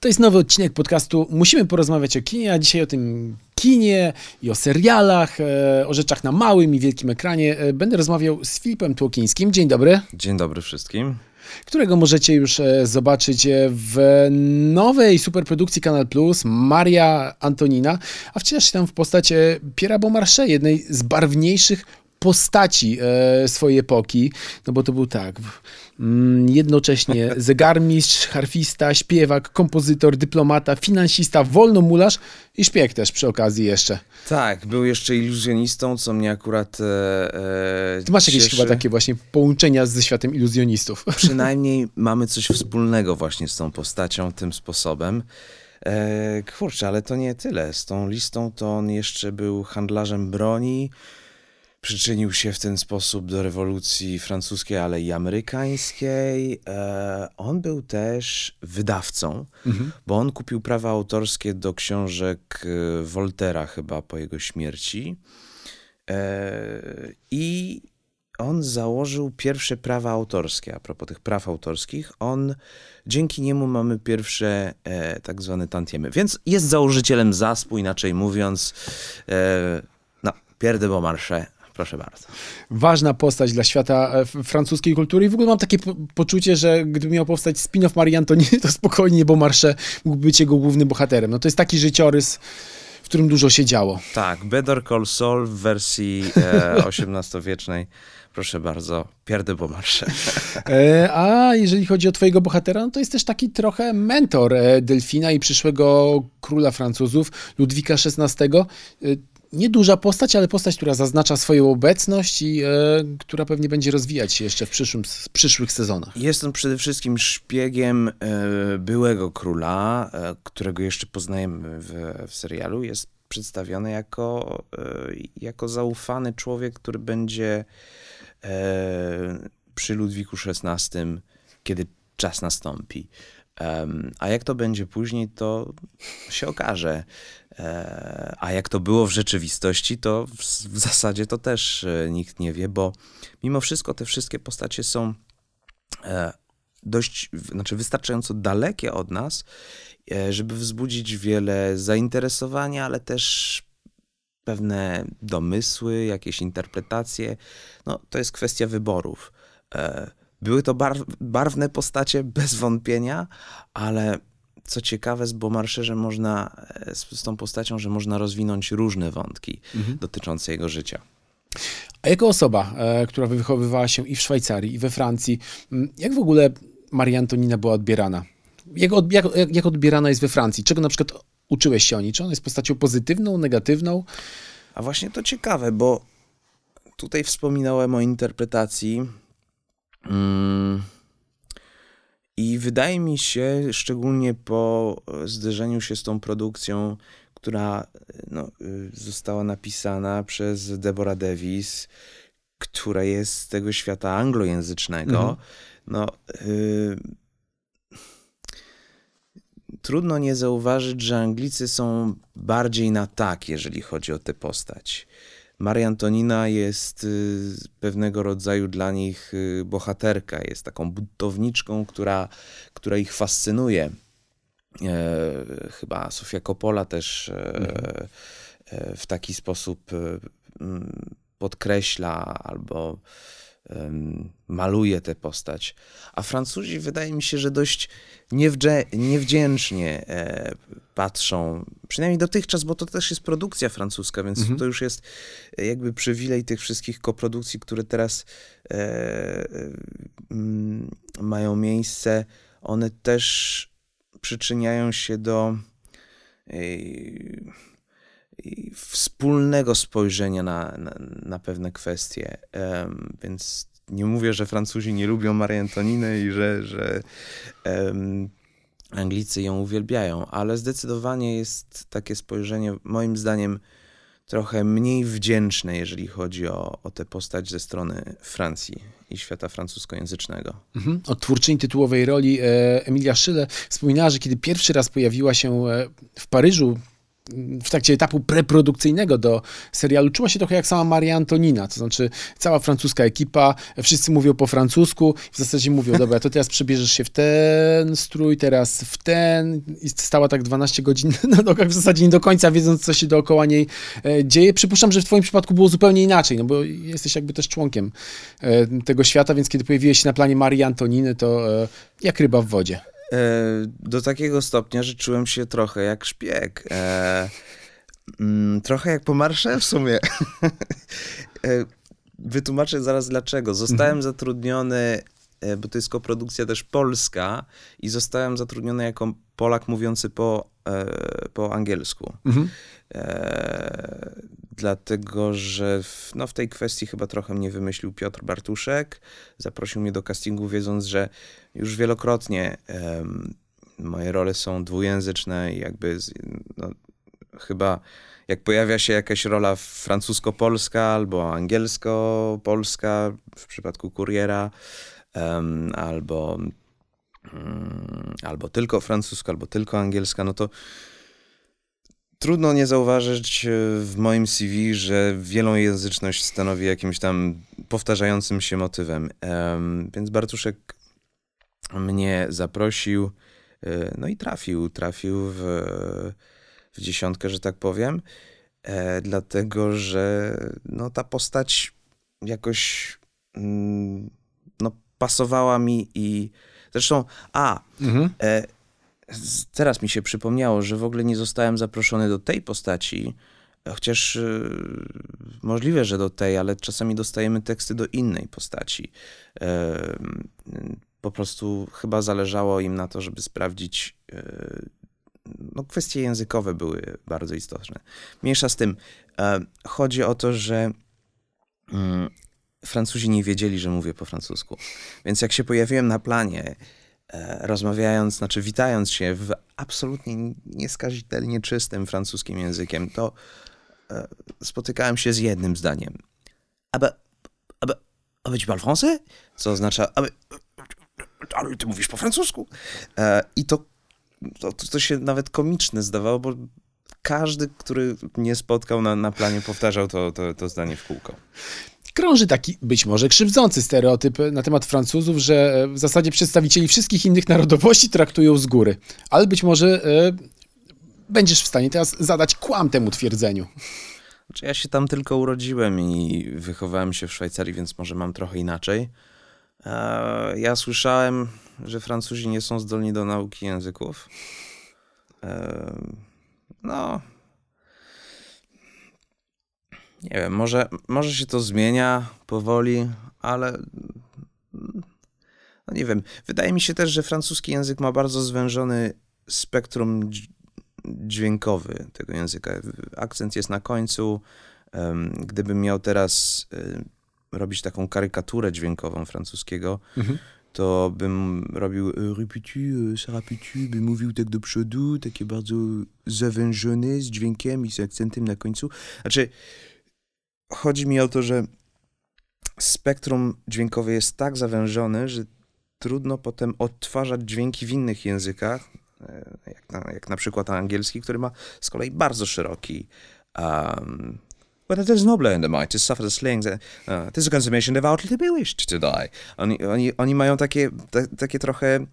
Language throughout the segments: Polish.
To jest nowy odcinek podcastu Musimy porozmawiać o kinie, a dzisiaj o tym kinie i o serialach, e, o rzeczach na małym i wielkim ekranie. E, będę rozmawiał z Filipem Tłokińskim. Dzień dobry. Dzień dobry wszystkim. Którego możecie już e, zobaczyć w nowej superprodukcji Kanal Plus Maria Antonina, a wcielasz się tam w postać Piera Beaumarchais, jednej z barwniejszych postaci e, swojej epoki, no bo to był tak, mm, jednocześnie zegarmistrz, harfista, śpiewak, kompozytor, dyplomata, finansista, wolnomularz i szpieg też przy okazji jeszcze. Tak, był jeszcze iluzjonistą, co mnie akurat e, e, Ty masz jakieś cieszy. chyba takie właśnie połączenia ze światem iluzjonistów. Przynajmniej mamy coś wspólnego właśnie z tą postacią tym sposobem. E, kurczę, ale to nie tyle. Z tą listą to on jeszcze był handlarzem broni, Przyczynił się w ten sposób do rewolucji francuskiej, ale i amerykańskiej. E, on był też wydawcą, mhm. bo on kupił prawa autorskie do książek e, Voltera chyba po jego śmierci. E, I on założył pierwsze prawa autorskie. A propos tych praw autorskich, on dzięki niemu mamy pierwsze e, tak zwane tantiemy. Więc jest założycielem zaspu, inaczej mówiąc, e, no, Pierre de Beaumarchais Proszę bardzo. Ważna postać dla świata e, francuskiej kultury i w ogóle mam takie po poczucie, że gdyby miał powstać spin-off Marii Antoniny, to spokojnie Beaumarchais mógłby być jego głównym bohaterem. No to jest taki życiorys, w którym dużo się działo. Tak, Better Call Saul w wersji e, XVIII-wiecznej. Proszę bardzo, Pierre de Beaumarchais. E, a jeżeli chodzi o twojego bohatera, no to jest też taki trochę mentor e, Delfina i przyszłego króla Francuzów, Ludwika XVI nieduża postać, ale postać, która zaznacza swoją obecność i e, która pewnie będzie rozwijać się jeszcze w przyszłym, przyszłych sezonach. Jest on przede wszystkim szpiegiem e, byłego króla, e, którego jeszcze poznajemy w, w serialu. Jest przedstawiony jako, e, jako zaufany człowiek, który będzie e, przy Ludwiku XVI, kiedy czas nastąpi. A jak to będzie później, to się okaże. E, a jak to było w rzeczywistości, to w zasadzie to też e, nikt nie wie, bo mimo wszystko te wszystkie postacie są e, dość, znaczy wystarczająco dalekie od nas, żeby wzbudzić wiele zainteresowania, ale też pewne domysły, jakieś interpretacje. No, to jest kwestia wyborów. Były to barw, barwne postacie bez wątpienia, ale co ciekawe z Beaumarchaisem można, z, z tą postacią, że można rozwinąć różne wątki mhm. dotyczące jego życia. A jako osoba, e, która wychowywała się i w Szwajcarii, i we Francji, jak w ogóle Maria Antonina była odbierana? Jak, od, jak, jak odbierana jest we Francji? Czego na przykład uczyłeś się o niej? Czy ona jest postacią pozytywną, negatywną? A właśnie to ciekawe, bo tutaj wspominałem o interpretacji Mm. I wydaje mi się, szczególnie po zderzeniu się z tą produkcją, która no, została napisana przez Deborah Davis, która jest z tego świata anglojęzycznego, mhm. no. Y trudno nie zauważyć, że Anglicy są bardziej na tak, jeżeli chodzi o tę postać. Maria Antonina jest y, pewnego rodzaju dla nich y, bohaterka, jest taką buntowniczką, która, która ich fascynuje. E, chyba Sofia Coppola też e, mhm. e, w taki sposób e, podkreśla albo maluje tę postać. A Francuzi wydaje mi się, że dość niewdzięcznie e, patrzą, przynajmniej dotychczas, bo to też jest produkcja francuska, więc mhm. to już jest jakby przywilej tych wszystkich koprodukcji, które teraz e, mają miejsce. One też przyczyniają się do wspólnego spojrzenia na, na, na pewne kwestie. Um, więc nie mówię, że Francuzi nie lubią Marii Antoniny i że, że um, Anglicy ją uwielbiają, ale zdecydowanie jest takie spojrzenie, moim zdaniem, trochę mniej wdzięczne, jeżeli chodzi o, o tę postać ze strony Francji i świata francuskojęzycznego. Mhm. O twórczyni tytułowej roli e, Emilia Szyle wspominała, że kiedy pierwszy raz pojawiła się e, w Paryżu w trakcie etapu preprodukcyjnego do serialu czuła się trochę jak sama Maria Antonina, to znaczy cała francuska ekipa, wszyscy mówią po francusku, w zasadzie mówią, dobra, to teraz przebierzesz się w ten strój, teraz w ten i stała tak 12 godzin na nogach w zasadzie nie do końca wiedząc, co się dookoła niej e, dzieje. Przypuszczam, że w twoim przypadku było zupełnie inaczej, no bo jesteś jakby też członkiem e, tego świata, więc kiedy pojawiłeś się na planie Marii Antoniny, to e, jak ryba w wodzie. Do takiego stopnia, że czułem się trochę jak szpieg. Mm, trochę jak po marsze w sumie. Wytłumaczę zaraz dlaczego. Zostałem mhm. zatrudniony, bo to jest koprodukcja też polska i zostałem zatrudniony jako Polak mówiący po, po angielsku. Mhm. E, dlatego, że w, no w tej kwestii chyba trochę mnie wymyślił Piotr Bartuszek. Zaprosił mnie do castingu, wiedząc, że już wielokrotnie moje role są dwujęzyczne i jakby no, chyba jak pojawia się jakaś rola francusko-polska albo angielsko-polska w przypadku kuriera, um, albo, um, albo tylko francuska, albo tylko angielska, no to trudno nie zauważyć e, w moim CV, że wielojęzyczność stanowi jakimś tam powtarzającym się motywem. Więc Bartuszek mnie zaprosił, e, no i trafił, trafił w, w dziesiątkę, że tak powiem, e, dlatego że no, ta postać jakoś mm, no, pasowała mi i zresztą, a, mhm teraz mi się przypomniało, że w ogóle nie zostałem zaproszony do tej postaci, chociaż możliwe, że do tej, ale czasami dostajemy teksty do innej postaci. Po prostu chyba zależało im na to, żeby sprawdzić. E, no, kwestie językowe były bardzo istotne. Mniejsza z tym, e, chodzi o to, że mm, Francuzi nie wiedzieli, że mówię po francusku. Więc jak się pojawiłem na planie, E, rozmawiając, znaczy witając się w absolutnie nieskazitelnie czystym francuskim językiem, to spotykałem się z jednym zdaniem. Aber, aber, aber tu parles français? Co oznacza, aber, ale ty mówisz po francusku. E, I to, to, to się nawet komiczne zdawało, bo każdy, który mnie spotkał na, na planie, powtarzał to, to, to zdanie w kółko krąży taki być może krzywdzący stereotyp na temat Francuzów, że w zasadzie przedstawicieli wszystkich innych narodowości traktują z góry. Ale być może e, będziesz w stanie teraz zadać kłam temu twierdzeniu. Znaczy, ja się tam tylko urodziłem i wychowałem się w Szwajcarii, więc może mam trochę inaczej. E, ja słyszałem, że Francuzi nie są zdolni do nauki języków. E, no, nie wiem, może, może się to zmienia powoli, ale no nie wiem. Wydaje mi się też, że francuski język ma bardzo zwężony spektrum dźwiękowy tego języka. Akcent jest na końcu. Gdybym miał teraz robić taką karykaturę dźwiękową francuskiego, mhm. to bym robił reputu, saraputu, bym mówił tak do przodu, takie bardzo zawężone z dźwiękiem i z akcentem na końcu. Znaczy, chodzi mi o to, że spektrum dźwiękowe jest tak zawężone, że trudno potem odtwarzać dźwięki w innych językach, e, jak na, jak na przykład angielski, który ma z kolei bardzo szeroki um, But it is nobler in the might to suffer the slings. Uh, this is a consummation devoutly be wished to die. Oni, oni, oni mają takie, te, takie trochę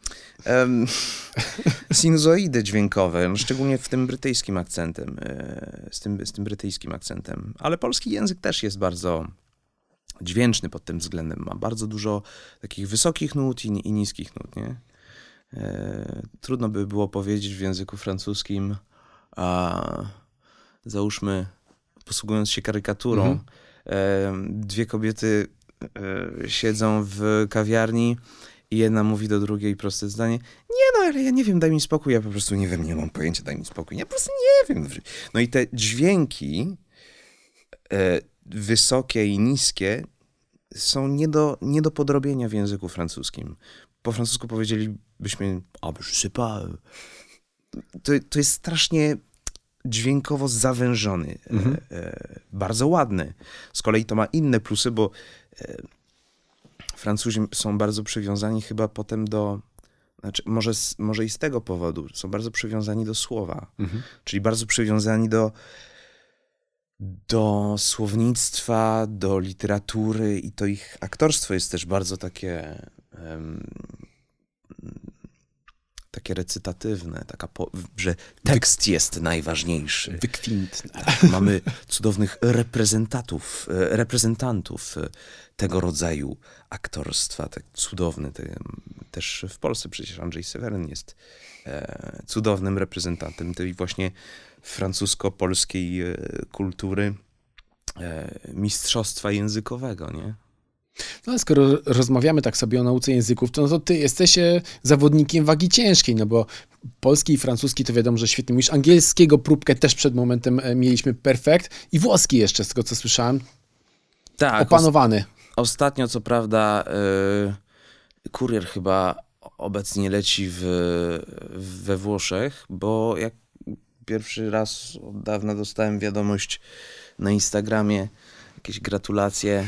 um, sinusoidy dźwiękowe, no, szczególnie w tym brytyjskim akcentem, e, z tym, z tym brytyjskim akcentem. Ale polski język też jest bardzo dźwięczny pod tym względem. Ma bardzo dużo takich wysokich nut i, i niskich nut, nie? E, trudno by było powiedzieć w języku francuskim, a załóżmy posługując się karykaturą. Mhm. Dwie kobiety e, siedzą w kawiarni i jedna mówi do drugiej proste zdanie, nie no, ale ja nie wiem, daj mi spokój, ja po prostu nie wiem, nie mam pojęcia, daj mi spokój, ja po prostu nie wiem. No i te dźwięki e, wysokie i niskie są nie do, nie do podrobienia w języku francuskim. Po francusku powiedzielibyśmy, a je sais pas. To, to jest strasznie dźwiękowo zawężony, e, mhm. e, bardzo ładny. Z kolei to ma inne plusy, bo e, Francuzi są bardzo przywiązani chyba potem do znaczy może, może i z tego powodu, są bardzo przywiązani do słowa, mhm. czyli bardzo przywiązani do, do słownictwa, do literatury i to ich aktorstwo jest też bardzo takie um, takie recytatywne, taka po, że tekst jest najważniejszy. Wykwintny. Mamy cudownych reprezentantów, e, reprezentantów e, tego rodzaju aktorstwa, tak cudowny. Te, też w Polsce przecież Andrzej Seweryn jest e, cudownym reprezentantem tej właśnie francusko-polskiej e, kultury, e, mistrzostwa językowego, nie? No ale skoro rozmawiamy tak sobie o nauce języków, to, no to ty jesteś e, zawodnikiem wagi ciężkiej, no bo polski i francuski to wiadomo, że świetnie mówisz. Angielskiego próbkę też przed momentem e, mieliśmy perfekt i włoski jeszcze, z tego co słyszałem. Tak. Opanowany. Ostatnio co prawda yy, kurier chyba obecnie leci w, we Włoszech, bo jak pierwszy raz od dawna dostałem wiadomość na Instagramie, jakieś gratulacje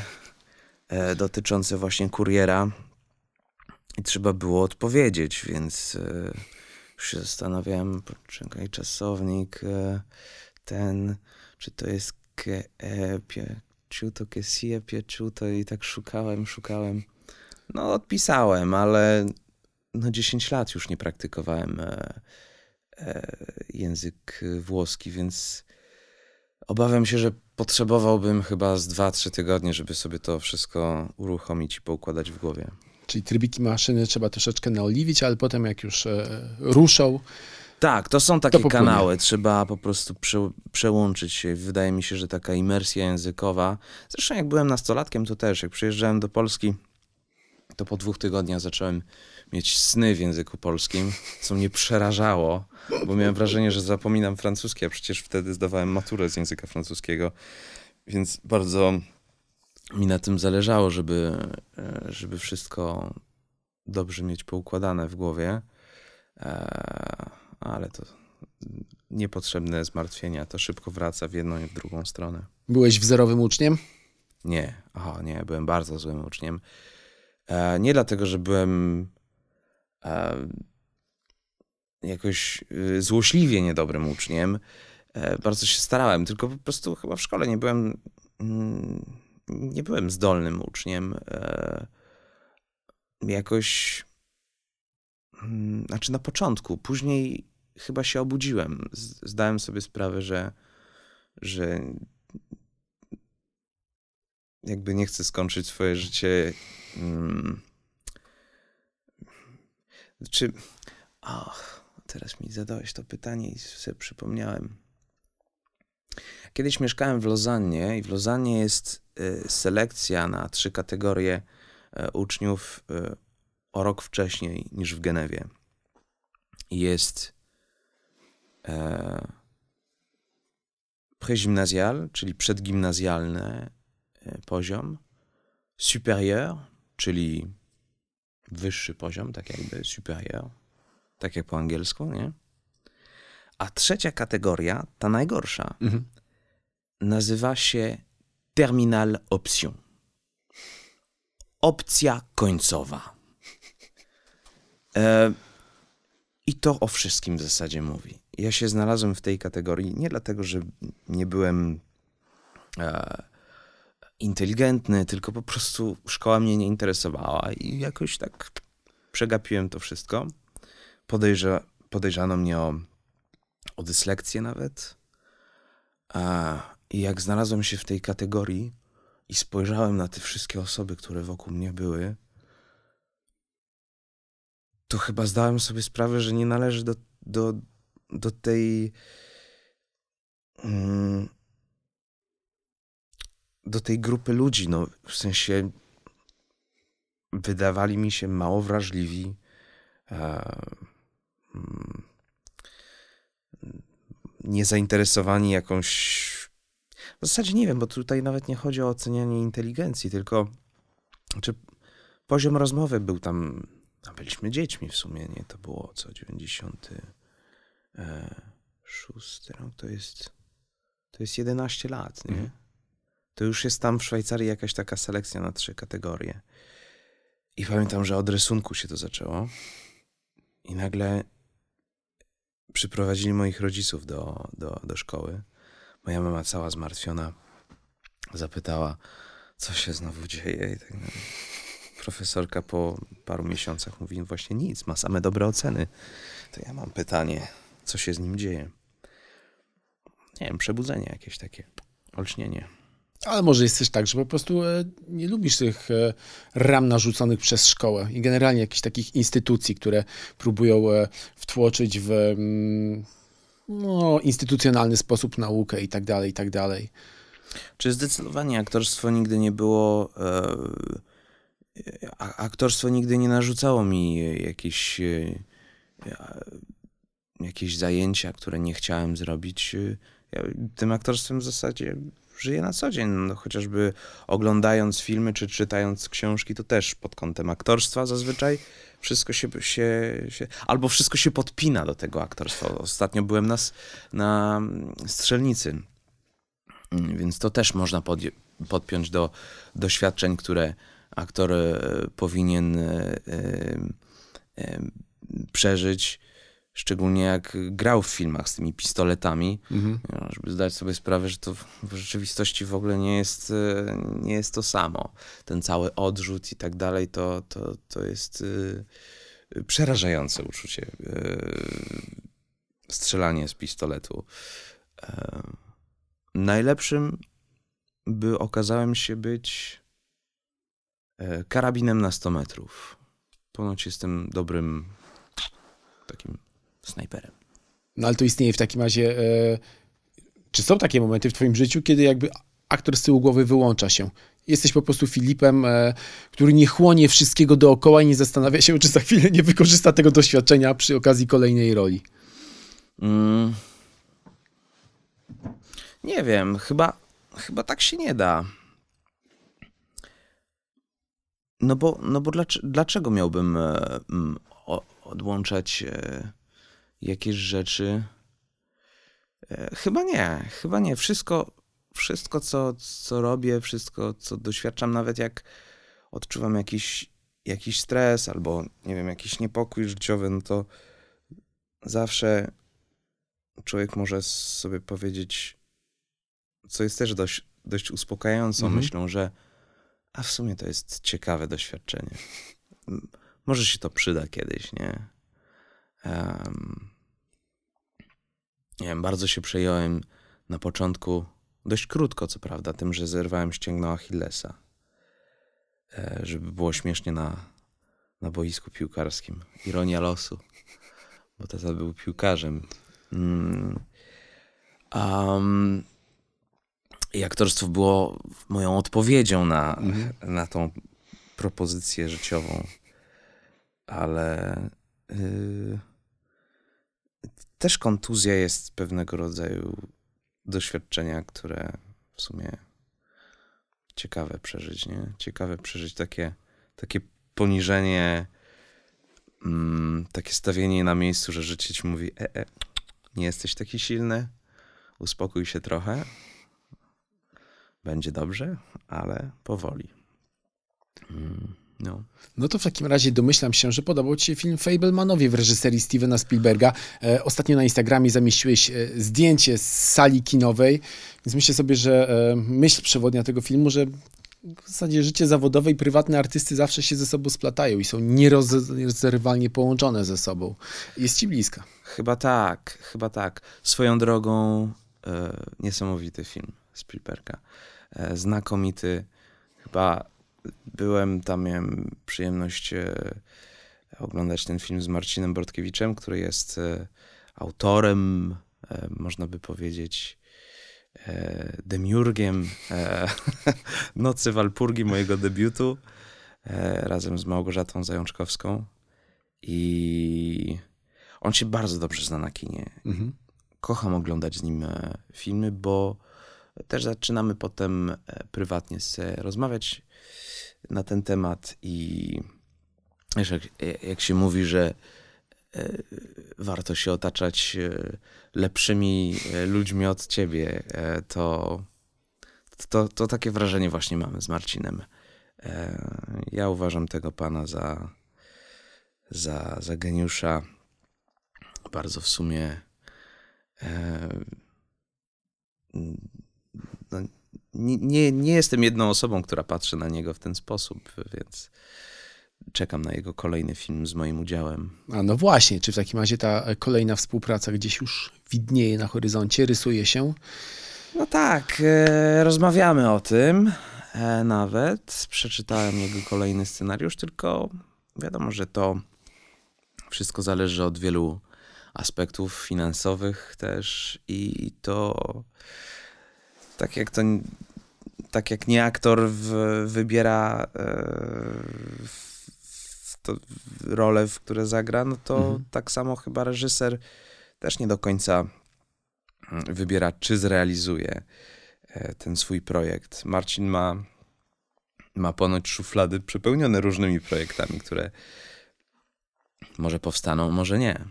e, dotyczące właśnie kuriera i trzeba było odpowiedzieć, więc e, już się zastanawiałem, poczekaj, czasownik e, ten, czy to jest ke, e, pie, ciuto, sia, pieciuto i tak szukałem, szukałem. No odpisałem, ale no 10 lat już nie praktykowałem e, e, język włoski, więc obawiam się, że potrzebowałbym chyba z 2-3 tygodnie, żeby sobie to wszystko uruchomić i poukładać w głowie. Czyli trybiki maszyny trzeba troszeczkę naoliwić, ale potem jak już e, ruszą. Tak, to są takie to kanały, trzeba po prostu prze, przełączyć się. Wydaje mi się, że taka imersja językowa. Zresztą jak byłem nastolatkiem, to też, jak przyjeżdżałem do Polski, to po dwóch tygodniach zacząłem mieć sny w języku polskim, co mnie przerażało, bo miałem wrażenie, że zapominam francuski, a przecież wtedy zdawałem maturę z języka francuskiego, więc bardzo mi na tym zależało, żeby, e, żeby wszystko dobrze mieć poukładane w głowie, e, ale to niepotrzebne zmartwienia, to szybko wraca w jedną i w drugą stronę. Byłeś wzorowym uczniem? Nie, aha, nie, byłem bardzo złym uczniem. E, nie dlatego, że byłem jakoś y, złośliwie niedobrym uczniem. E, bardzo się starałem, tylko po prostu chyba w szkole nie byłem mm, nie byłem zdolnym uczniem. E, jakoś mm, znaczy na początku, później chyba się obudziłem. Zdałem sobie sprawę, że że jakby nie chcę skończyć swoje życie mm, czy. Ach, teraz mi zadałeś to pytanie i sobie przypomniałem. Kiedyś mieszkałem w Lozannie i w Lozannie jest y, selekcja na trzy kategorie y, uczniów y, o rok wcześniej niż w Genewie. Jest e, prégymnasial, czyli przedgimnazjalny poziom, supérieur, czyli wyższy poziom, tak jakby superior, tak jak po angielsku, nie? A trzecia kategoria, ta najgorsza, mhm. nazywa się terminal option. Opcja końcowa. E, I to o wszystkim w zasadzie mówi. Ja się znalazłem w tej kategorii nie dlatego, że nie byłem e, inteligentny, tylko po prostu szkoła mnie nie interesowała i jakoś tak przegapiłem to wszystko. Podejrza, podejrzano mnie o, o dyslekcję nawet. A, I jak znalazłem się w tej kategorii i spojrzałem na te wszystkie osoby, które wokół mnie były, to chyba zdałem sobie sprawę, że nie należy do, do, do tej. Mm, do tej grupy ludzi, no w sensie wydawali mi się mało wrażliwi. E, mm, niezainteresowani jakąś. W zasadzie nie wiem, bo tutaj nawet nie chodzi o ocenianie inteligencji, tylko czy poziom rozmowy był tam. A byliśmy dziećmi w sumie, nie? To było co, 96 rok, to jest. To jest 11 lat, nie? Mhm to już jest tam w Szwajcarii jakaś taka selekcja na trzy kategorie. I pamiętam, że od rysunku się to zaczęło. I nagle przyprowadzili moich rodziców do, do, do szkoły. Moja mama cała zmartwiona zapytała, co się znowu dzieje. I tak dalej. Profesorka po paru miesiącach mówi, właśnie nic, ma same dobre oceny. To ja mam pytanie, co się z nim dzieje? Nie wiem, przebudzenie jakieś takie, olśnienie. Ale może jest też tak, że po prostu e, nie lubisz tych e, ram narzuconych przez szkołę i generalnie jakichś takich instytucji, które próbują e, wtłoczyć w mm, no, instytucjonalny sposób naukę i tak dalej, i tak dalej. Czy zdecydowanie aktorstwo nigdy nie było. E, aktorstwo nigdy nie narzucało mi jakieś, jakieś zajęcia, które nie chciałem zrobić. Ja tym aktorstwem w zasadzie żyję na co dzień. No, chociażby oglądając filmy czy czytając książki, to też pod kątem aktorstwa zazwyczaj wszystko się, się, się albo wszystko się podpina do tego aktorstwa. Ostatnio byłem na, na strzelnicy, więc to też można pod, podpiąć do doświadczeń, które aktor e, powinien e, e, przeżyć Szczególnie jak grał w filmach z tymi pistoletami, mhm. No, żeby zdać sobie sprawę, że to w rzeczywistości w ogóle nie jest, e, nie jest to samo. Ten cały odrzut i tak dalej, to, to, to jest e, przerażające uczucie. E, strzelanie z pistoletu. Najlepszym by okazałem się być karabinem na 100 metrów. Ponoć jestem dobrym takim snajperem. No ale to istnieje w takim razie. E, czy są takie momenty w Twoim życiu, kiedy jakby aktor z tyłu głowy wyłącza się? Jesteś po prostu Filipem, e, który nie chłonie wszystkiego dookoła i nie zastanawia się, czy za chwilę nie wykorzysta tego doświadczenia przy okazji kolejnej roli. Mm. Nie wiem, chyba, chyba tak się nie da. No bo, no bo dlaczego, dlaczego miałbym e, odłączać e, jakieś rzeczy. E, chyba nie, chyba nie. Wszystko, wszystko co, co robię, wszystko, co doświadczam, nawet jak odczuwam jakiś, jakiś stres albo, nie wiem, jakiś niepokój życiowy, no to zawsze człowiek może sobie powiedzieć, co jest też dość, dość uspokajającą mhm. myślą, że a w sumie to jest ciekawe doświadczenie. Może się to przyda kiedyś, nie? Um, nie wiem, bardzo się przejąłem na początku, dość krótko co prawda, tym, że zerwałem ścięgno Achillesa. E, żeby było śmiesznie na, na boisku piłkarskim. Ironia losu, bo tata był piłkarzem. Mm. Um, I aktorstwo było moją odpowiedzią na, mhm. na tą propozycję życiową. Ale. Yy też kontuzja jest pewnego rodzaju doświadczenia, które w sumie ciekawe przeżyć, nie? Ciekawe przeżyć takie, takie poniżenie, mm, takie stawienie na miejscu, że życie ci mówi, e, e, nie jesteś taki silny, uspokój się trochę, będzie dobrze, ale powoli. Mm. No. no to w takim razie domyślam się, że podobał Ci się film Fablemanowie w reżyserii Stevena Spielberga. E, ostatnio na Instagramie zamieściłeś e, zdjęcie z sali kinowej, więc myślę sobie, że e, myśl przewodnia tego filmu, że w zasadzie życie zawodowe i prywatne artysty zawsze się ze sobą splatają i są nierozerwalnie połączone ze sobą. Jest Ci bliska. Chyba tak, chyba tak. Swoją drogą e, niesamowity film Spielberga. E, znakomity. Chyba byłem tam, miałem przyjemność e, oglądać ten film z Marcinem Bortkiewiczem, który jest e, autorem, e, można by powiedzieć, demiurgiem Nocy Walpurgi, mojego debiutu, razem z Małgorzatą Zajączkowską. I on się bardzo dobrze zna na kinie. Mhm. Kocham oglądać z nim filmy, bo też zaczynamy potem prywatnie rozmawiać na ten temat i wiesz, jak, jak się mówi, że e, warto się otaczać e, lepszymi e, ludźmi od ciebie, to, to, to takie wrażenie właśnie mamy z Marcinem. Ja uważam tego pana za, za, za geniusza bardzo w sumie e, no, nie, nie, jestem jedną osobą, która patrzy na niego w ten sposób, więc czekam na jego kolejny film z moim udziałem. A no właśnie, czy w takim razie ta kolejna współpraca gdzieś już widnieje na horyzoncie, rysuje się? No tak, e, rozmawiamy o tym e, nawet. Przeczytałem jego kolejny scenariusz, tylko wiadomo, że to wszystko zależy od wielu aspektów finansowych też i to tak jak to tak jak nie aktor w, wybiera e, to rolę, w które zagra, no to mhm. tak samo chyba reżyser też nie do końca mm, wybiera, czy zrealizuje e, ten swój projekt. Marcin ma, ma ponoć szuflady przepełnione różnymi projektami, które może powstaną, może nie.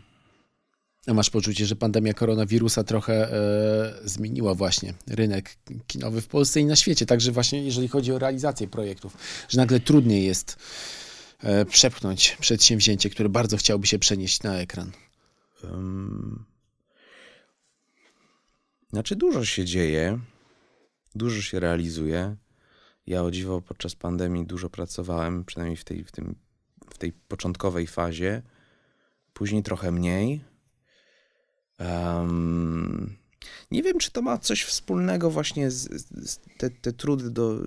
Masz poczucie, że pandemia koronawirusa trochę e, zmieniła właśnie rynek kinowy w Polsce i na świecie, także właśnie jeżeli chodzi o realizację projektów, że nagle trudniej jest e, przepchnąć przedsięwzięcie, które bardzo chciałby się przenieść na ekran? Um, znaczy dużo się dzieje, dużo się realizuje. Ja o dziwo podczas pandemii dużo pracowałem, przynajmniej w tej, w tym, w tej początkowej fazie. Później trochę mniej Um, nie wiem, czy to ma coś wspólnego właśnie z, z te, te, trudy do,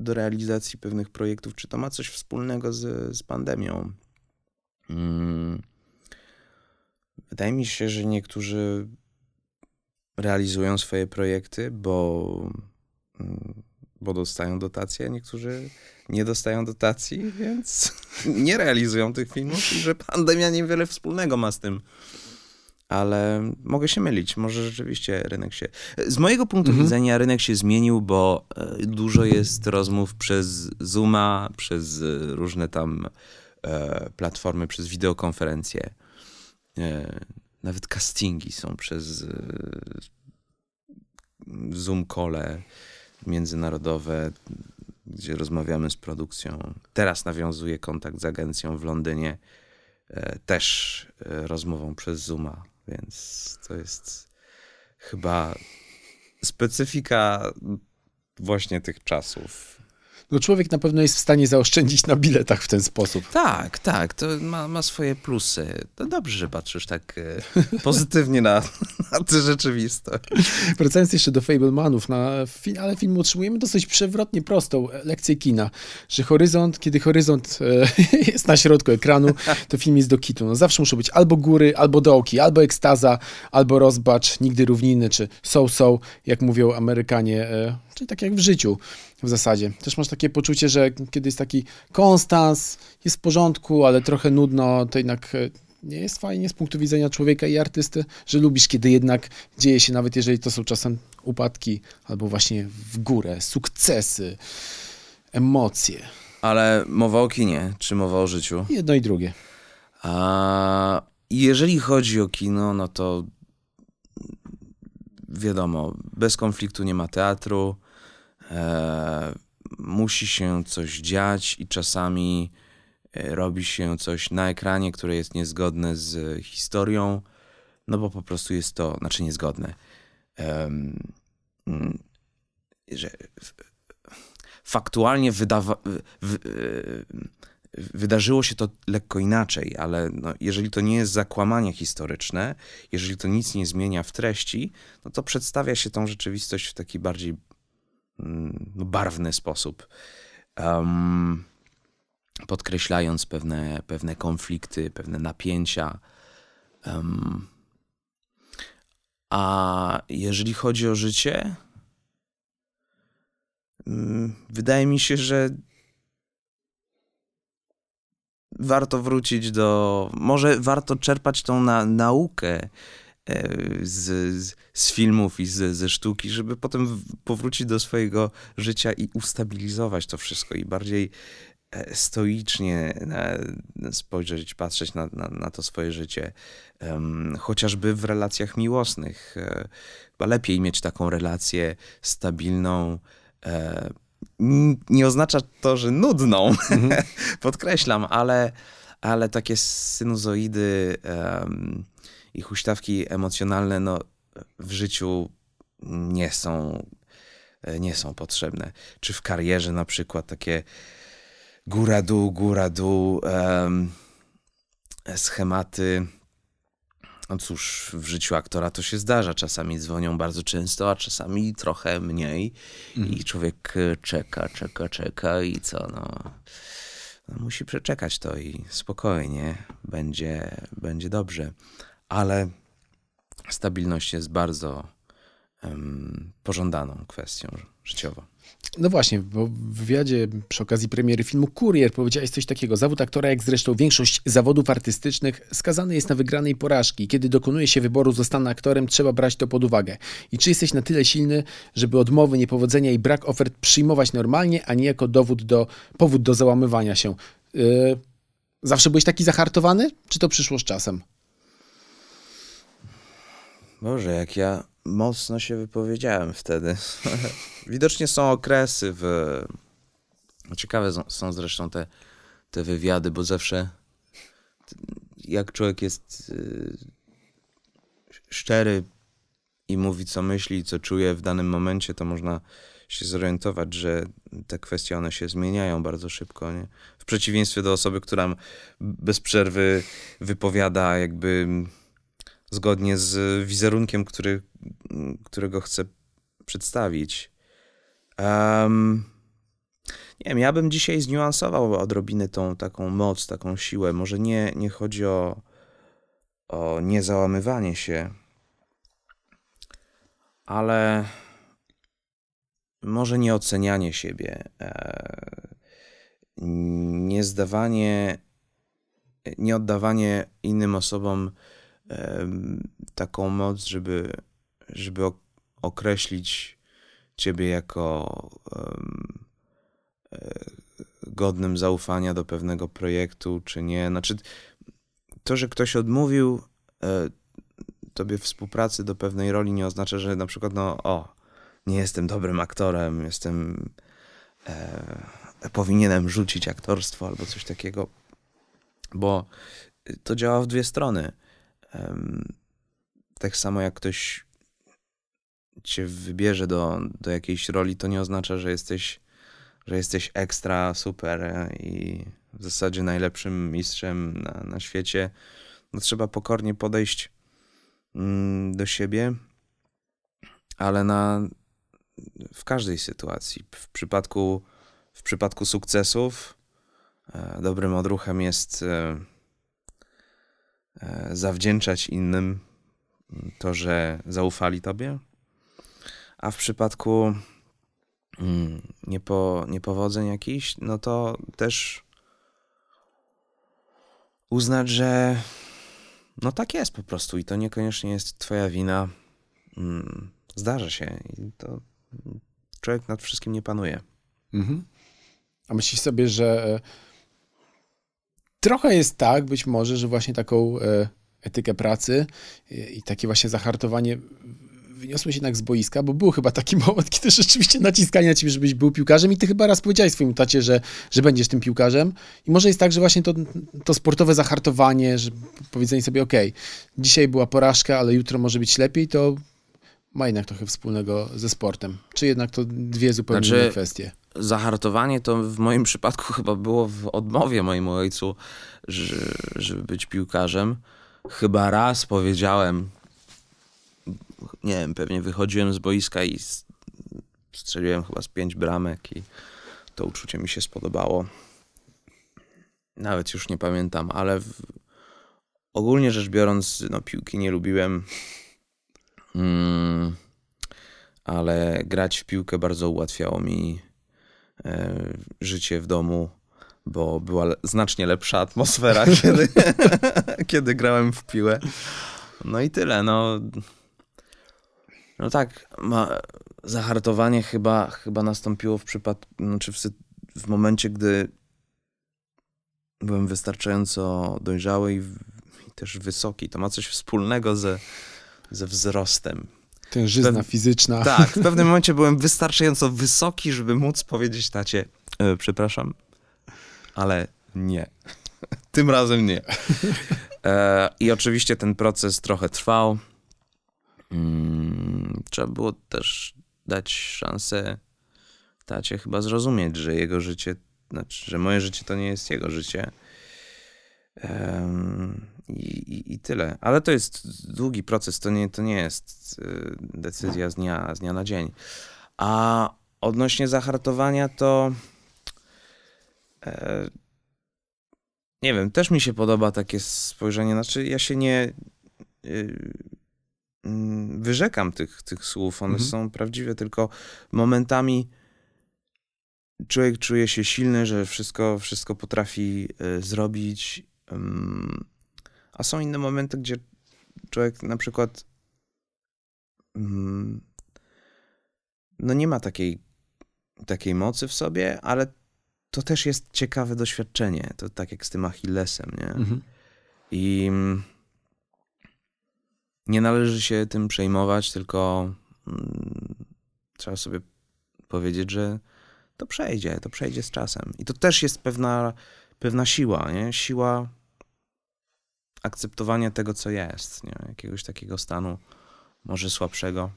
do realizacji pewnych projektów, czy to ma coś wspólnego z, z pandemią. Um, wydaje mi się, że niektórzy realizują swoje projekty, bo, mm, bo dostają dotacje, a niektórzy nie dostają dotacji, więc nie realizują tych filmów i że pandemia niewiele wspólnego ma z tym ale mogę się mylić. Może rzeczywiście rynek się. Z mojego punktu mhm. widzenia rynek się zmienił, bo e, dużo jest rozmów przez Zooma, przez różne tam e, platformy, przez wideokonferencje. E, nawet castingi są przez e, Zoom kole międzynarodowe, gdzie rozmawiamy z produkcją. Teraz nawiązuję kontakt z agencją w Londynie, e, też e, rozmową przez Zooma więc to jest chyba specyfika właśnie tych czasów no człowiek na pewno jest w stanie zaoszczędzić na biletach w ten sposób. Tak, tak, to ma, ma swoje plusy. To dobrze, że patrzysz tak e, pozytywnie na, na tę rzeczywistość. Wracając jeszcze do Fablemanów, na finale filmu otrzymujemy dosyć przewrotnie prostą lekcję kina, że horyzont, kiedy horyzont e, jest na środku ekranu, to film jest do kitu. No zawsze muszą być albo góry, albo dołki, albo ekstaza, albo rozbacz, nigdy równiny, czy so-so, jak mówią Amerykanie, e, czyli tak jak w życiu w zasadzie. Też masz takie poczucie, że kiedy jest taki konstans, jest w porządku, ale trochę nudno, to jednak e, nie jest fajnie z punktu widzenia człowieka i artysty, że lubisz, kiedy jednak dzieje się, nawet jeżeli to są czasem upadki, albo właśnie w górę, sukcesy, emocje. Ale mowa o kinie, czy mowa o życiu? Jedno i drugie. A jeżeli chodzi o kino, no to wiadomo, bez konfliktu nie ma teatru, e, musi się coś dziać i czasami e, robi się coś na ekranie, które jest niezgodne z historią, no bo po prostu jest to, znaczy niezgodne. Um, że faktualnie wydawa, w, wydarzyło się to lekko inaczej, ale no, jeżeli to nie jest zakłamanie historyczne, jeżeli to nic nie zmienia w treści, no to przedstawia się tą rzeczywistość w taki bardziej Mm, barwny sposób, um, podkreślając pewne, pewne konflikty, pewne napięcia. Um, a jeżeli chodzi o życie, um, wydaje mi się, że warto wrócić do. Może warto czerpać tą na, naukę z, z filmów i z, ze sztuki, żeby potem powrócić do swojego życia i ustabilizować to wszystko i bardziej e, stoicznie spojrzeć, patrzeć na, na, na to swoje życie, um, chociażby w relacjach miłosnych. E, chyba lepiej mieć taką relację stabilną. E, nie oznacza to, że nudną, -hmm. podkreślam, ale, ale takie sinusoidy um, i huśtawki emocjonalne no, w życiu nie są, nie są potrzebne. Czy w karierze na przykład takie góra-dół, góra-dół, um, schematy. No cóż, w życiu aktora to się zdarza. Czasami dzwonią bardzo często, a czasami trochę mniej. Mhm. I człowiek czeka, czeka, czeka i co, no, no, musi przeczekać to i spokojnie będzie, będzie dobrze. Ale stabilność jest bardzo um, pożądaną kwestią życiową. No właśnie, bo w wywiadzie przy okazji premiery filmu Kurier powiedziałeś coś takiego. Zawód aktora, jak zresztą większość zawodów artystycznych, skazany jest na wygranej porażki. Kiedy dokonuje się wyboru, zostanę aktorem, trzeba brać to pod uwagę. I czy jesteś na tyle silny, żeby odmowy, niepowodzenia i brak ofert przyjmować normalnie, a nie jako dowód do, powód do załamywania się? Yy, zawsze byłeś taki zahartowany, czy to przyszło z czasem? Boże, jak ja mocno się wypowiedziałem wtedy. Widocznie są okresy w... Ciekawe są zresztą te, te wywiady, bo zawsze jak człowiek jest y, szczery i mówi, co myśli co czuje w danym momencie, to można się zorientować, że te kwestie one się zmieniają bardzo szybko. Nie? W przeciwieństwie do osoby, która bez przerwy wypowiada jakby zgodnie z wizerunkiem, który, którego chcę przedstawić. Um, nie wiem, ja bym dzisiaj zniuansował odrobinę tą taką moc, taką siłę. Może nie, nie chodzi o, o niezałamywanie się, ale może nie ocenianie siebie, e, nie zdawanie, nie oddawanie innym osobom taką moc, żeby, żeby określić ciebie jako e, godnym zaufania do pewnego projektu, czy nie. Znaczy, to, że ktoś odmówił e, tobie współpracy do pewnej roli, nie oznacza, że na przykład, no, o, nie jestem dobrym aktorem, jestem. E, powinienem rzucić aktorstwo albo coś takiego, bo to działa w dwie strony. Tak samo jak ktoś cię wybierze do, do jakiejś roli, to nie oznacza, że jesteś, że jesteś ekstra, super i w zasadzie najlepszym mistrzem na, na świecie. No, trzeba pokornie podejść mm, do siebie, ale na, w każdej sytuacji. W przypadku, w przypadku sukcesów e, dobrym odruchem jest E, zawdzięczać innym to, że zaufali tobie. A w przypadku mm, niepo, niepowodzeń jakichś, no to też uznać, że no tak jest po prostu i to niekoniecznie jest twoja wina. Mm, zdarza się i to człowiek nad wszystkim nie panuje. Mhm. A myślisz sobie, że e, Trochę jest tak, być może, że właśnie taką e, etykę pracy i takie właśnie zahartowanie wyniosłeś jednak z boiska, bo był chyba taki moment, kiedy rzeczywiście naciskanie na ciebie, żebyś był piłkarzem i ty chyba raz powiedziałeś swojemu tacie, że, że będziesz tym piłkarzem. I może jest tak, że właśnie to, to sportowe zahartowanie, że powiedzenie sobie, ok, dzisiaj była porażka, ale jutro może być lepiej, to ma jednak trochę wspólnego ze sportem. Czy jednak to dwie zupełnie znaczy, inne kwestie? zahartowanie to w moim przypadku chyba było w odmowie mojemu ojcu, że, żeby być piłkarzem. Chyba raz powiedziałem, nie wiem, pewnie wychodziłem z boiska i strzeliłem chyba z pięć bramek i to uczucie mi się spodobało. Nawet już nie pamiętam, ale w, ogólnie rzecz biorąc, no, piłki nie lubiłem. Mm, ale grać w piłkę bardzo ułatwiało mi E, życie w domu, bo była znacznie lepsza atmosfera, kiedy, kiedy grałem w piłę. No i tyle. No, no tak, ma, zahartowanie chyba, chyba nastąpiło w przypadku, znaczy w, w momencie, gdy byłem wystarczająco dojrzały i, i, też wysoki. To ma coś wspólnego ze, ze wzrostem. Tężyzna fizyczna. Tak, w pewnym momencie byłem wystarczająco wysoki, żeby móc powiedzieć tacie, e, przepraszam, ale nie. Tym razem nie. E, I oczywiście ten proces trochę trwał. Mm, trzeba było też dać szansę tacie chyba zrozumieć, że jego życie, znaczy, że moje życie to nie jest jego życie. I, I, tyle. Ale to jest długi proces, to nie, to nie jest y, decyzja z dnia, z dnia na dzień. A odnośnie zahartowania, to e, nie wiem, też mi się podoba takie spojrzenie. Znaczy, ja się nie y, mm, wyrzekam tych, tych słów, one mhm. są prawdziwe, tylko momentami człowiek czuje się silny, że wszystko, wszystko potrafi y, zrobić. A są inne momenty, gdzie człowiek na przykład mm, no nie ma takiej, takiej mocy w sobie, ale to też jest ciekawe doświadczenie. To tak jak z tym Achillesem, nie? Mhm. I mm, nie należy się tym przejmować, tylko mm, trzeba sobie powiedzieć, że to przejdzie, to przejdzie z czasem. I to też jest pewna, pewna siła, nie? Siła akceptowania tego, co jest, nie? Jakiegoś takiego stanu, może słabszego.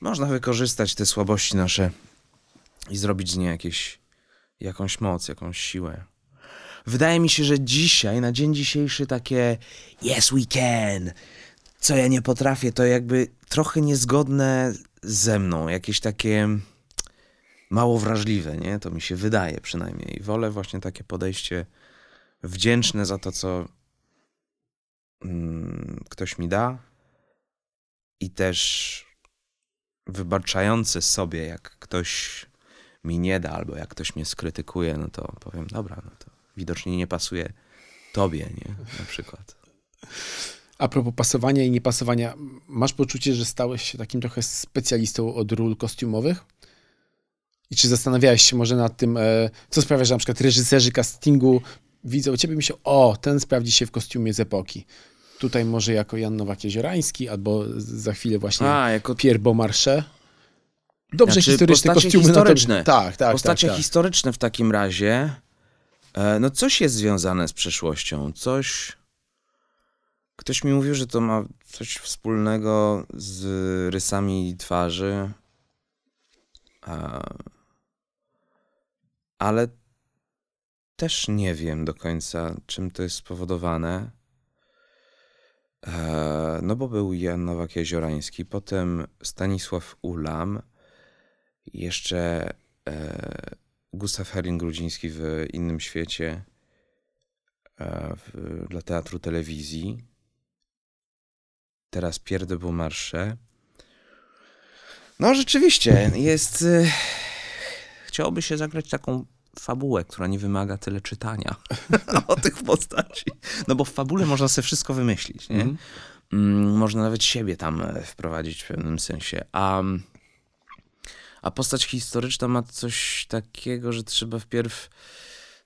Można wykorzystać te słabości nasze i zrobić z niej jakieś, jakąś moc, jakąś siłę. Wydaje mi się, że dzisiaj, na dzień dzisiejszy, takie yes, we can, co ja nie potrafię, to jakby trochę niezgodne ze mną, jakieś takie mało wrażliwe, nie? To mi się wydaje przynajmniej. Wolę właśnie takie podejście wdzięczne za to, co ktoś mi da i też wybaczające sobie, jak ktoś mi nie da, albo jak ktoś mnie skrytykuje, no to powiem, dobra, no to widocznie nie pasuje tobie, nie? Na przykład. A propos pasowania i niepasowania, masz poczucie, że stałeś się takim trochę specjalistą od ról kostiumowych? I czy zastanawiałeś się może nad tym, e, co sprawia, że na przykład reżyserzy castingu widzą ciebie i myślą, o, ten sprawdzi się w kostiumie z epoki. Tutaj może jako Jan Nowak-Jeziorański, albo za chwilę właśnie A, jako... Pierre Beaumarchais. Dobrze znaczy, historyczne kostiumy. Historyczne. To... Tak, tak, Postacie tak, tak. historyczne w takim razie. E, no coś jest związane z przeszłością. Coś... Ktoś mi mówił, że to ma coś wspólnego z rysami twarzy. Ale też nie wiem do końca, czym to jest spowodowane. E, no bo był Jan Nowak-Jeziorański, potem Stanisław Ulam, jeszcze e, Gustaw Herring-Grudziński w Innym Świecie e, dla teatru telewizji. Teraz Pierre de Beaumarchais. No rzeczywiście, jest... Chciałoby się zagrać taką fabułę, która nie wymaga tyle czytania o tych postaci. No bo w fabule można sobie wszystko wymyślić, nie? Mhm. Mm. Można nawet siebie tam e, wprowadzić w pewnym sensie. A, a postać historyczna ma coś takiego, że trzeba wpierw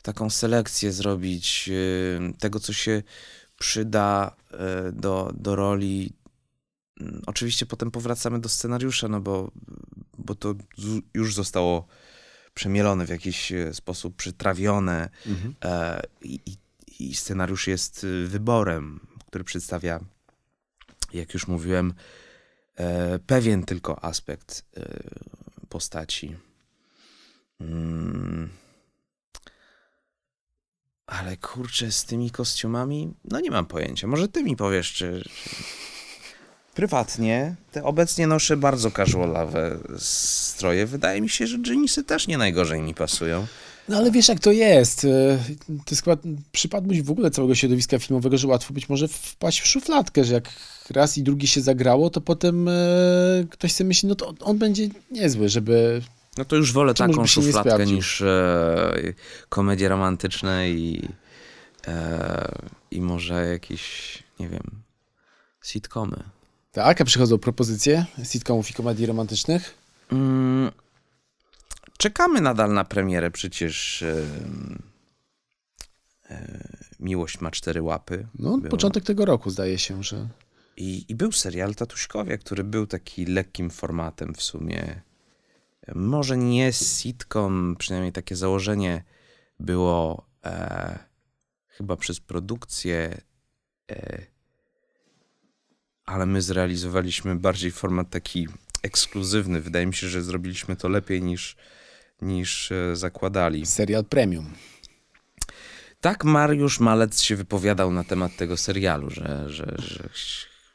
taką selekcję zrobić y, tego, co się przyda e, do, do roli. Mm, oczywiście potem powracamy do scenariusza, no bo, bo to już zostało przemielone w jakiś e, sposób, przytrawione mhm. e, i, i scenariusz jest e, wyborem, który przedstawia, jak już mówiłem, e, pewien tylko aspekt e, postaci. Mm. Ale kurczę, z tymi kostiumami, no nie mam pojęcia. Może ty mi powiesz, czy, czy prywatnie te obecnie noszę bardzo casualowe stroje. Wydaje mi się, że jeansy też nie najgorzej mi pasują. No ale wiesz jak to jest. E, to jest chyba przypadłość w ogóle całego środowiska filmowego, że łatwo być może wpaść w szufladkę, że jak raz i drugi się zagrało, to potem e, ktoś sobie myśli, no to on będzie niezły, żeby... No to już wolę taką szufladkę niż e, komedie romantyczne i, e, i może jakieś, nie wiem, sitcomy. Tak, a przychodzą propozycje sitcomów i komedii romantycznych? Mm, czekamy nadal na premierę przecież e, e, Miłość ma cztery łapy. No, było. początek tego roku zdaje się, że... I, I był serial Tatuśkowie, który był taki lekkim formatem w sumie. Może nie sitcom, przynajmniej takie założenie było e, chyba przez produkcję E, ale my zrealizowaliśmy bardziej format taki ekskluzywny. Wydaje mi się, że zrobiliśmy to lepiej niż, niż e, zakładali. Serial premium. Tak, Mariusz Malec się wypowiadał na temat tego serialu, że, że, że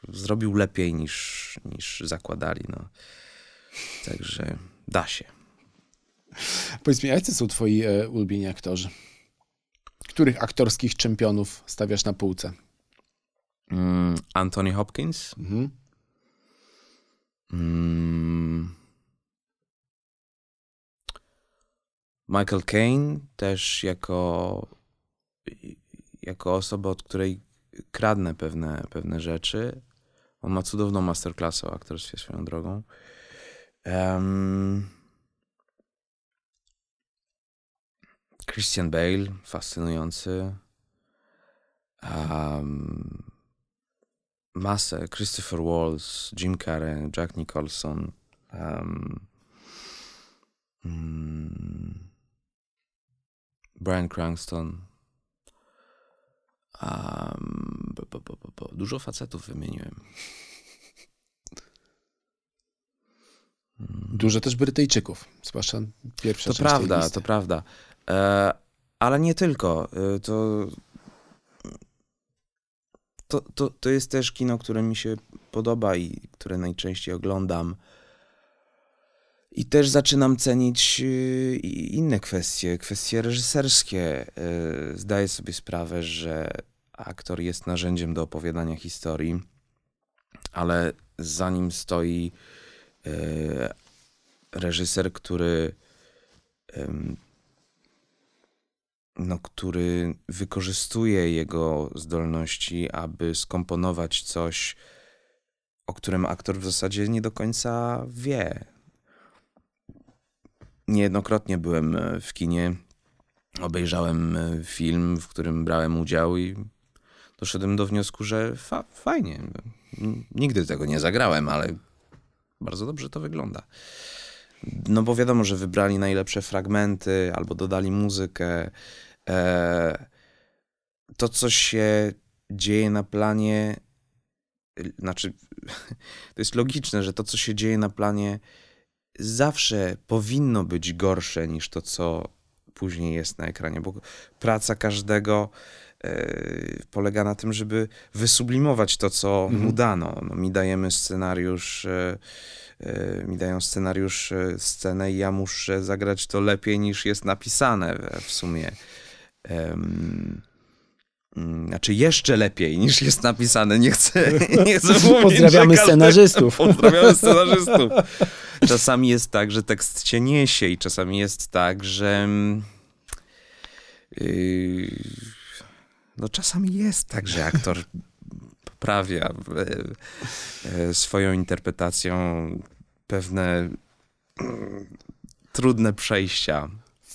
zrobił lepiej niż, niż zakładali. No. Także da się. Powiedz mi, jacy są twoi e, ulubieni aktorzy? Których aktorskich czempionów stawiasz na półce? Mm, Anthony Hopkins. Mhm. Mm. Michael Caine też jako, jako osoba, od której kradnę pewne, pewne rzeczy. On ma cudowną masterclassę o aktorstwie swoją drogą. Um, Christian Bale, fascynujący. Um, masę. Christopher Waltz, Jim Carrey, Jack Nicholson. Um, mm, Brian Cranston. Um, bo, bo, bo, Dużo facetów wymieniłem. Dużo też Brytyjczyków, zwłaszcza pierwsza To prawda, to prawda. E, ale nie tylko. E, to, to, to, to jest też kino, które mi się podoba i które najczęściej oglądam. I też zaczynam cenić e, inne kwestie, kwestie reżyserskie. Zdaję sobie sprawę, że aktor jest narzędziem do opowiadania historii, ale za nim stoi reżyser, który no, który wykorzystuje jego zdolności, aby skomponować coś, o którym aktor w zasadzie nie do końca wie. Niejednokrotnie byłem e, w kinie, obejrzałem e, film, w którym brałem udział i doszedłem do wniosku, że fa fajnie. Nigdy tego nie zagrałem, ale bardzo dobrze to wygląda. No bo wiadomo, że wybrali najlepsze fragmenty albo dodali muzykę, to, co się dzieje na planie, znaczy, to jest logiczne, że to, co się dzieje na planie, zawsze powinno być gorsze niż to, co później jest na ekranie, bo praca każdego e, polega na tym, żeby wysublimować to, co mhm. mu dano. No, mi dajemy scenariusz, e, e, mi dają scenariusz, e, scenę i ja muszę zagrać to lepiej niż jest napisane w sumie um, znaczy jeszcze lepiej niż jest napisane. Nie chcę, nie chcę mówić, Pozdrawiamy każdy, scenarzystów. Pozdrawiamy scenarzystów. Czasami jest tak, że tekst cię niesie i czasami jest tak, że yy, no czasami jest tak, że aktor poprawia yy, swoją interpretacją pewne yy, trudne przejścia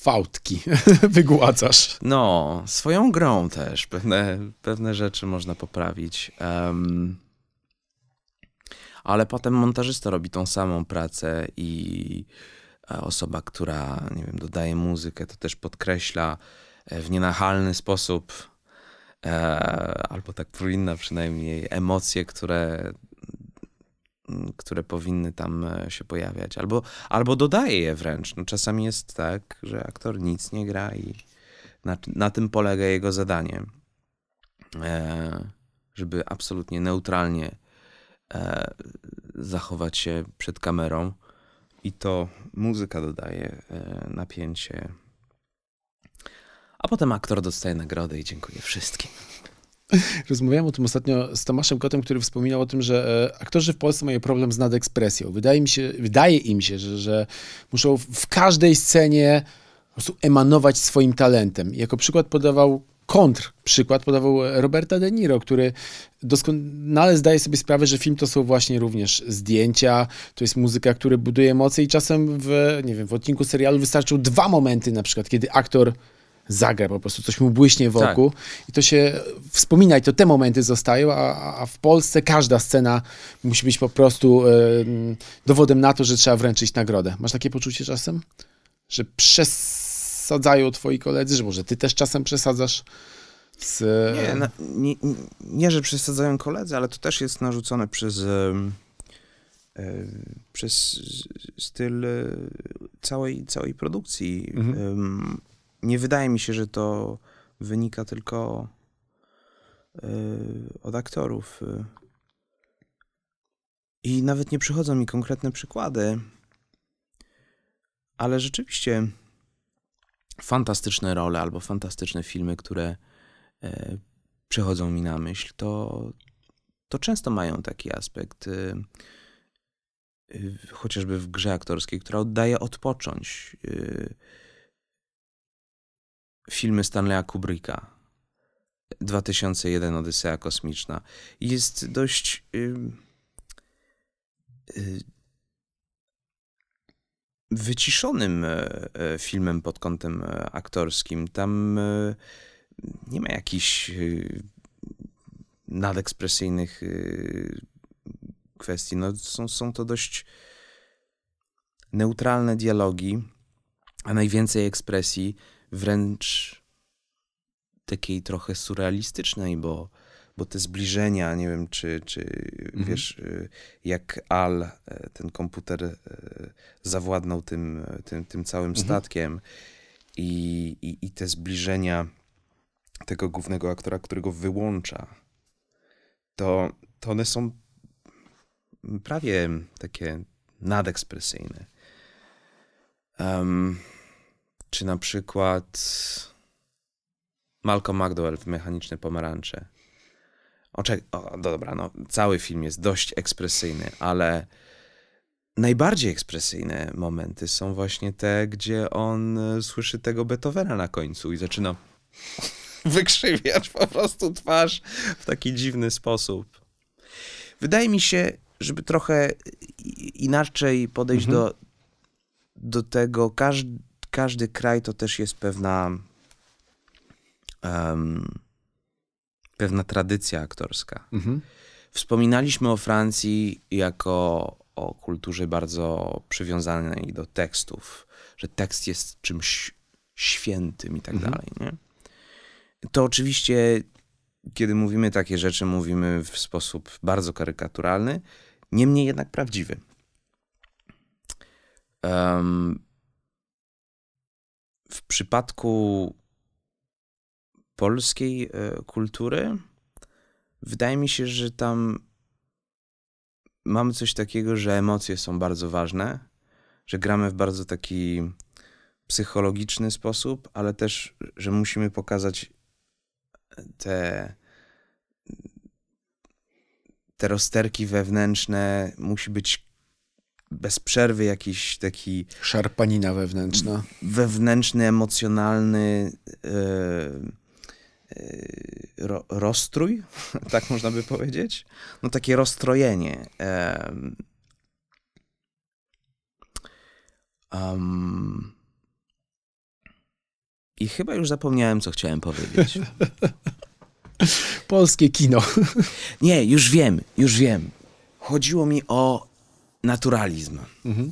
fałdki wygładzasz. No, swoją grą też. Pewne, pewne rzeczy można poprawić. Um, ale potem montażysta robi tą samą pracę i osoba, która, nie wiem, dodaje muzykę, to też podkreśla e, w nienachalny sposób, e, albo tak powinna przynajmniej, emocje, które które powinny tam e, się pojawiać, albo, albo dodaje je wręcz. No, czasami jest tak, że aktor nic nie gra i na, na tym polega jego zadanie, e, żeby absolutnie neutralnie e, zachować się przed kamerą i to muzyka dodaje e, napięcie. A potem aktor dostaje nagrodę i dziękuję wszystkim. Rozmawiałem o tym ostatnio z Tomaszem Kotem, który wspominał o tym, że e, aktorzy w Polsce mają problem z nadekspresją. Wydaje, mi się, wydaje im się, że, że muszą w każdej scenie po prostu emanować swoim talentem. Jako przykład podawał kontr przykład podawał Roberta De Niro, który doskonale zdaje sobie sprawę, że film to są właśnie również zdjęcia, to jest muzyka, która buduje emocje i czasem w, nie wiem, w odcinku serialu wystarczą dwa momenty na przykład, kiedy aktor zagra, po prostu coś mu błyśnie wokół tak. i to się wspomina i to te momenty zostają, a, a w Polsce każda scena musi być po prostu y, dowodem na to, że trzeba wręczyć nagrodę. Masz takie poczucie czasem? Że przesadzają twoi koledzy, że może ty też czasem przesadzasz Z... Nie, na, nie, nie, że przesadzają koledzy, ale to też jest narzucone przez, e, przez styl e, całej, całej produkcji. Mhm. Nie wydaje mi się, że to wynika tylko e, od aktorów. I nawet nie przychodzą mi konkretne przykłady, ale rzeczywiście fantastyczne role albo fantastyczne filmy, które e, przychodzą mi na myśl, to, to często mają taki aspekt, e, chociażby w grze aktorskiej, która oddaje odpocząć. E, filmy Stanleya Kubricka. 2001 Odysea Kosmiczna. Jest dość wyciszonym e, e, filmem pod kątem e, aktorskim. Tam nie ma jakichś nadekspresyjnych kwestii. No, są, są to dość neutralne dialogi, a najwięcej ekspresji wręcz takiej trochę surrealistycznej, bo bo te zbliżenia, nie wiem, czy, czy mhm. wiesz, y, jak Al, e, ten komputer e, zawładnął tym, tym, tym całym mhm. statkiem i, i, i te zbliżenia tego głównego aktora, którego wyłącza, to, to one są prawie takie nadekspresyjne. Um, czy na przykład Malcolm McDowell w Mechaniczne Pomarańcze. Oczek o, dobra, no, cały film jest dość ekspresyjny, ale najbardziej ekspresyjne momenty są właśnie te, gdzie on e, słyszy tego Beethovena na końcu i zaczyna wykrzywiać po prostu twarz w taki dziwny sposób. Wydaje mi się, żeby trochę inaczej podejść mhm. do, do tego, każdy, każdy kraj to też jest pewna um, pewna tradycja aktorska. Mhm. Wspominaliśmy o Francji jako o kulturze bardzo przywiązanej do tekstów, że tekst jest czymś świętym i tak mhm. dalej. Nie? To oczywiście, kiedy mówimy takie rzeczy, mówimy w sposób bardzo karykaturalny, niemniej jednak prawdziwy. Um, w przypadku polskiej e, kultury, wydaje mi się, że tam mamy coś takiego, że emocje są bardzo ważne, że gramy w bardzo taki psychologiczny sposób, ale też, że musimy pokazać te, te rozterki wewnętrzne, musi być bez przerwy jakiś taki. Szarpanina wewnętrzna. Wewnętrzny, emocjonalny. Yy, Y, ro, rozstrój, tak można by powiedzieć. No takie rozstrojenie. Um, I chyba już zapomniałem, co chciałem powiedzieć. Polskie kino. Nie, już wiem, już wiem. Chodziło mi o naturalizm. Mhm.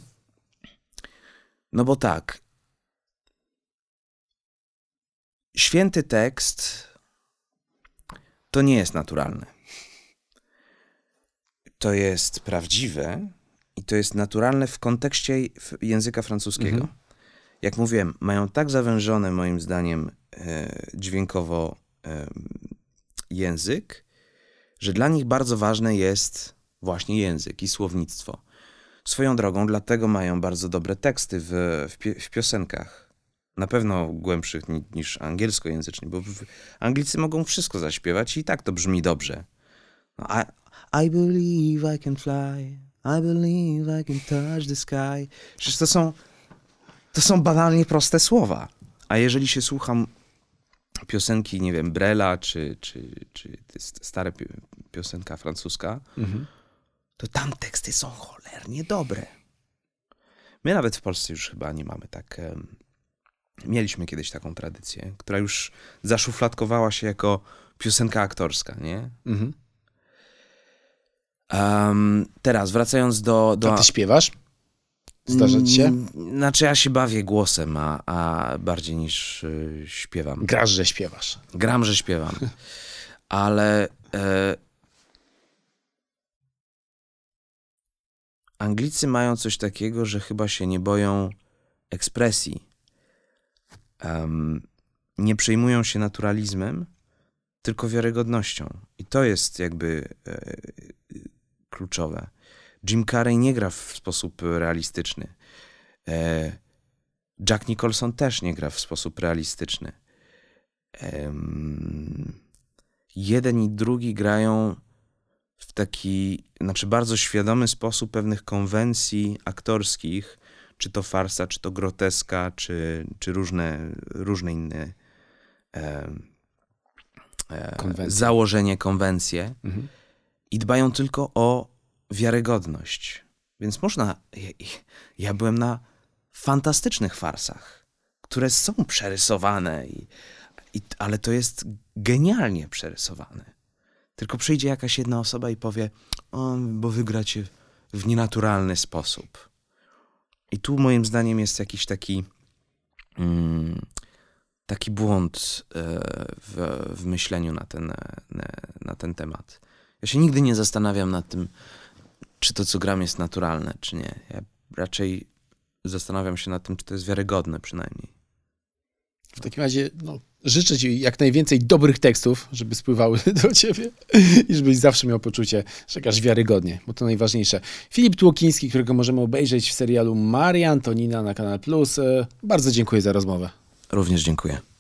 No bo tak. Święty tekst to nie jest naturalne. To jest prawdziwe i to jest naturalne w kontekście języka francuskiego. Mhm. Jak mówiłem, mają tak zawężone, moim zdaniem, e, dźwiękowo e, język, że dla nich bardzo ważne jest właśnie język i słownictwo. Swoją drogą, dlatego mają bardzo dobre teksty w, w, w piosenkach na pewno głębszych niż angielskojęzyczni, bo Anglicy mogą wszystko zaśpiewać i tak to brzmi dobrze. No, I, I believe I can fly, I believe I can touch the sky. Przecież to są, to są banalnie proste słowa. A jeżeli się słucham piosenki, nie wiem, Brela, czy, czy, czy stare piosenka francuska, mhm. To tam teksty są cholernie dobre. My nawet w Polsce już chyba nie mamy tak Mieliśmy kiedyś taką tradycję, która już zaszufladkowała się jako piosenka aktorska, nie? Mhm. Um, teraz, wracając do... do... A ty śpiewasz? Zdarza ci się? Mm, Znaczy ja się bawię głosem, a, a bardziej niż y, śpiewam. Grasz, że śpiewasz. Gram, że śpiewam. Ale e, Anglicy mają coś takiego, że chyba się nie boją ekspresji. Em, nie przejmują się naturalizmem, tylko wiarygodnością. I to jest jakby e, kluczowe. Jim Carrey nie gra w sposób realistyczny. E, Jack Nicholson też nie gra w sposób realistyczny. Em, jeden i drugi grają w taki, znaczy bardzo świadomy sposób pewnych konwencji aktorskich, czy to farsa, czy to groteska, czy, czy różne, różne inne em, e, Konwencje. założenie, konwencje Mhm. i dbają tylko o wiarygodność. Więc można. Ja, ja byłem na fantastycznych farsach, które są przerysowane, i, i, ale to jest genialnie przerysowane. Tylko przyjdzie jakaś jedna osoba i powie: O, bo wygracie w nienaturalny sposób. I tu moim zdaniem jest jakiś taki. Mm, taki błąd e, w, w myśleniu na ten, na, na ten temat. Ja się nigdy nie zastanawiam nad tym, czy to, co gram, jest naturalne, czy nie. Ja raczej zastanawiam się nad tym, czy to jest wiarygodne przynajmniej. W takim razie no, życzę ci jak najwięcej dobrych tekstów, żeby spływały do ciebie i żebyś zawsze miał poczucie, że grasz wiarygodnie, bo to najważniejsze. Filip Tłokiński, którego możemy obejrzeć w serialu Maria Antonina na Kanal Plus. E, Bardzo dziękuję za rozmowę. Również dziękuję.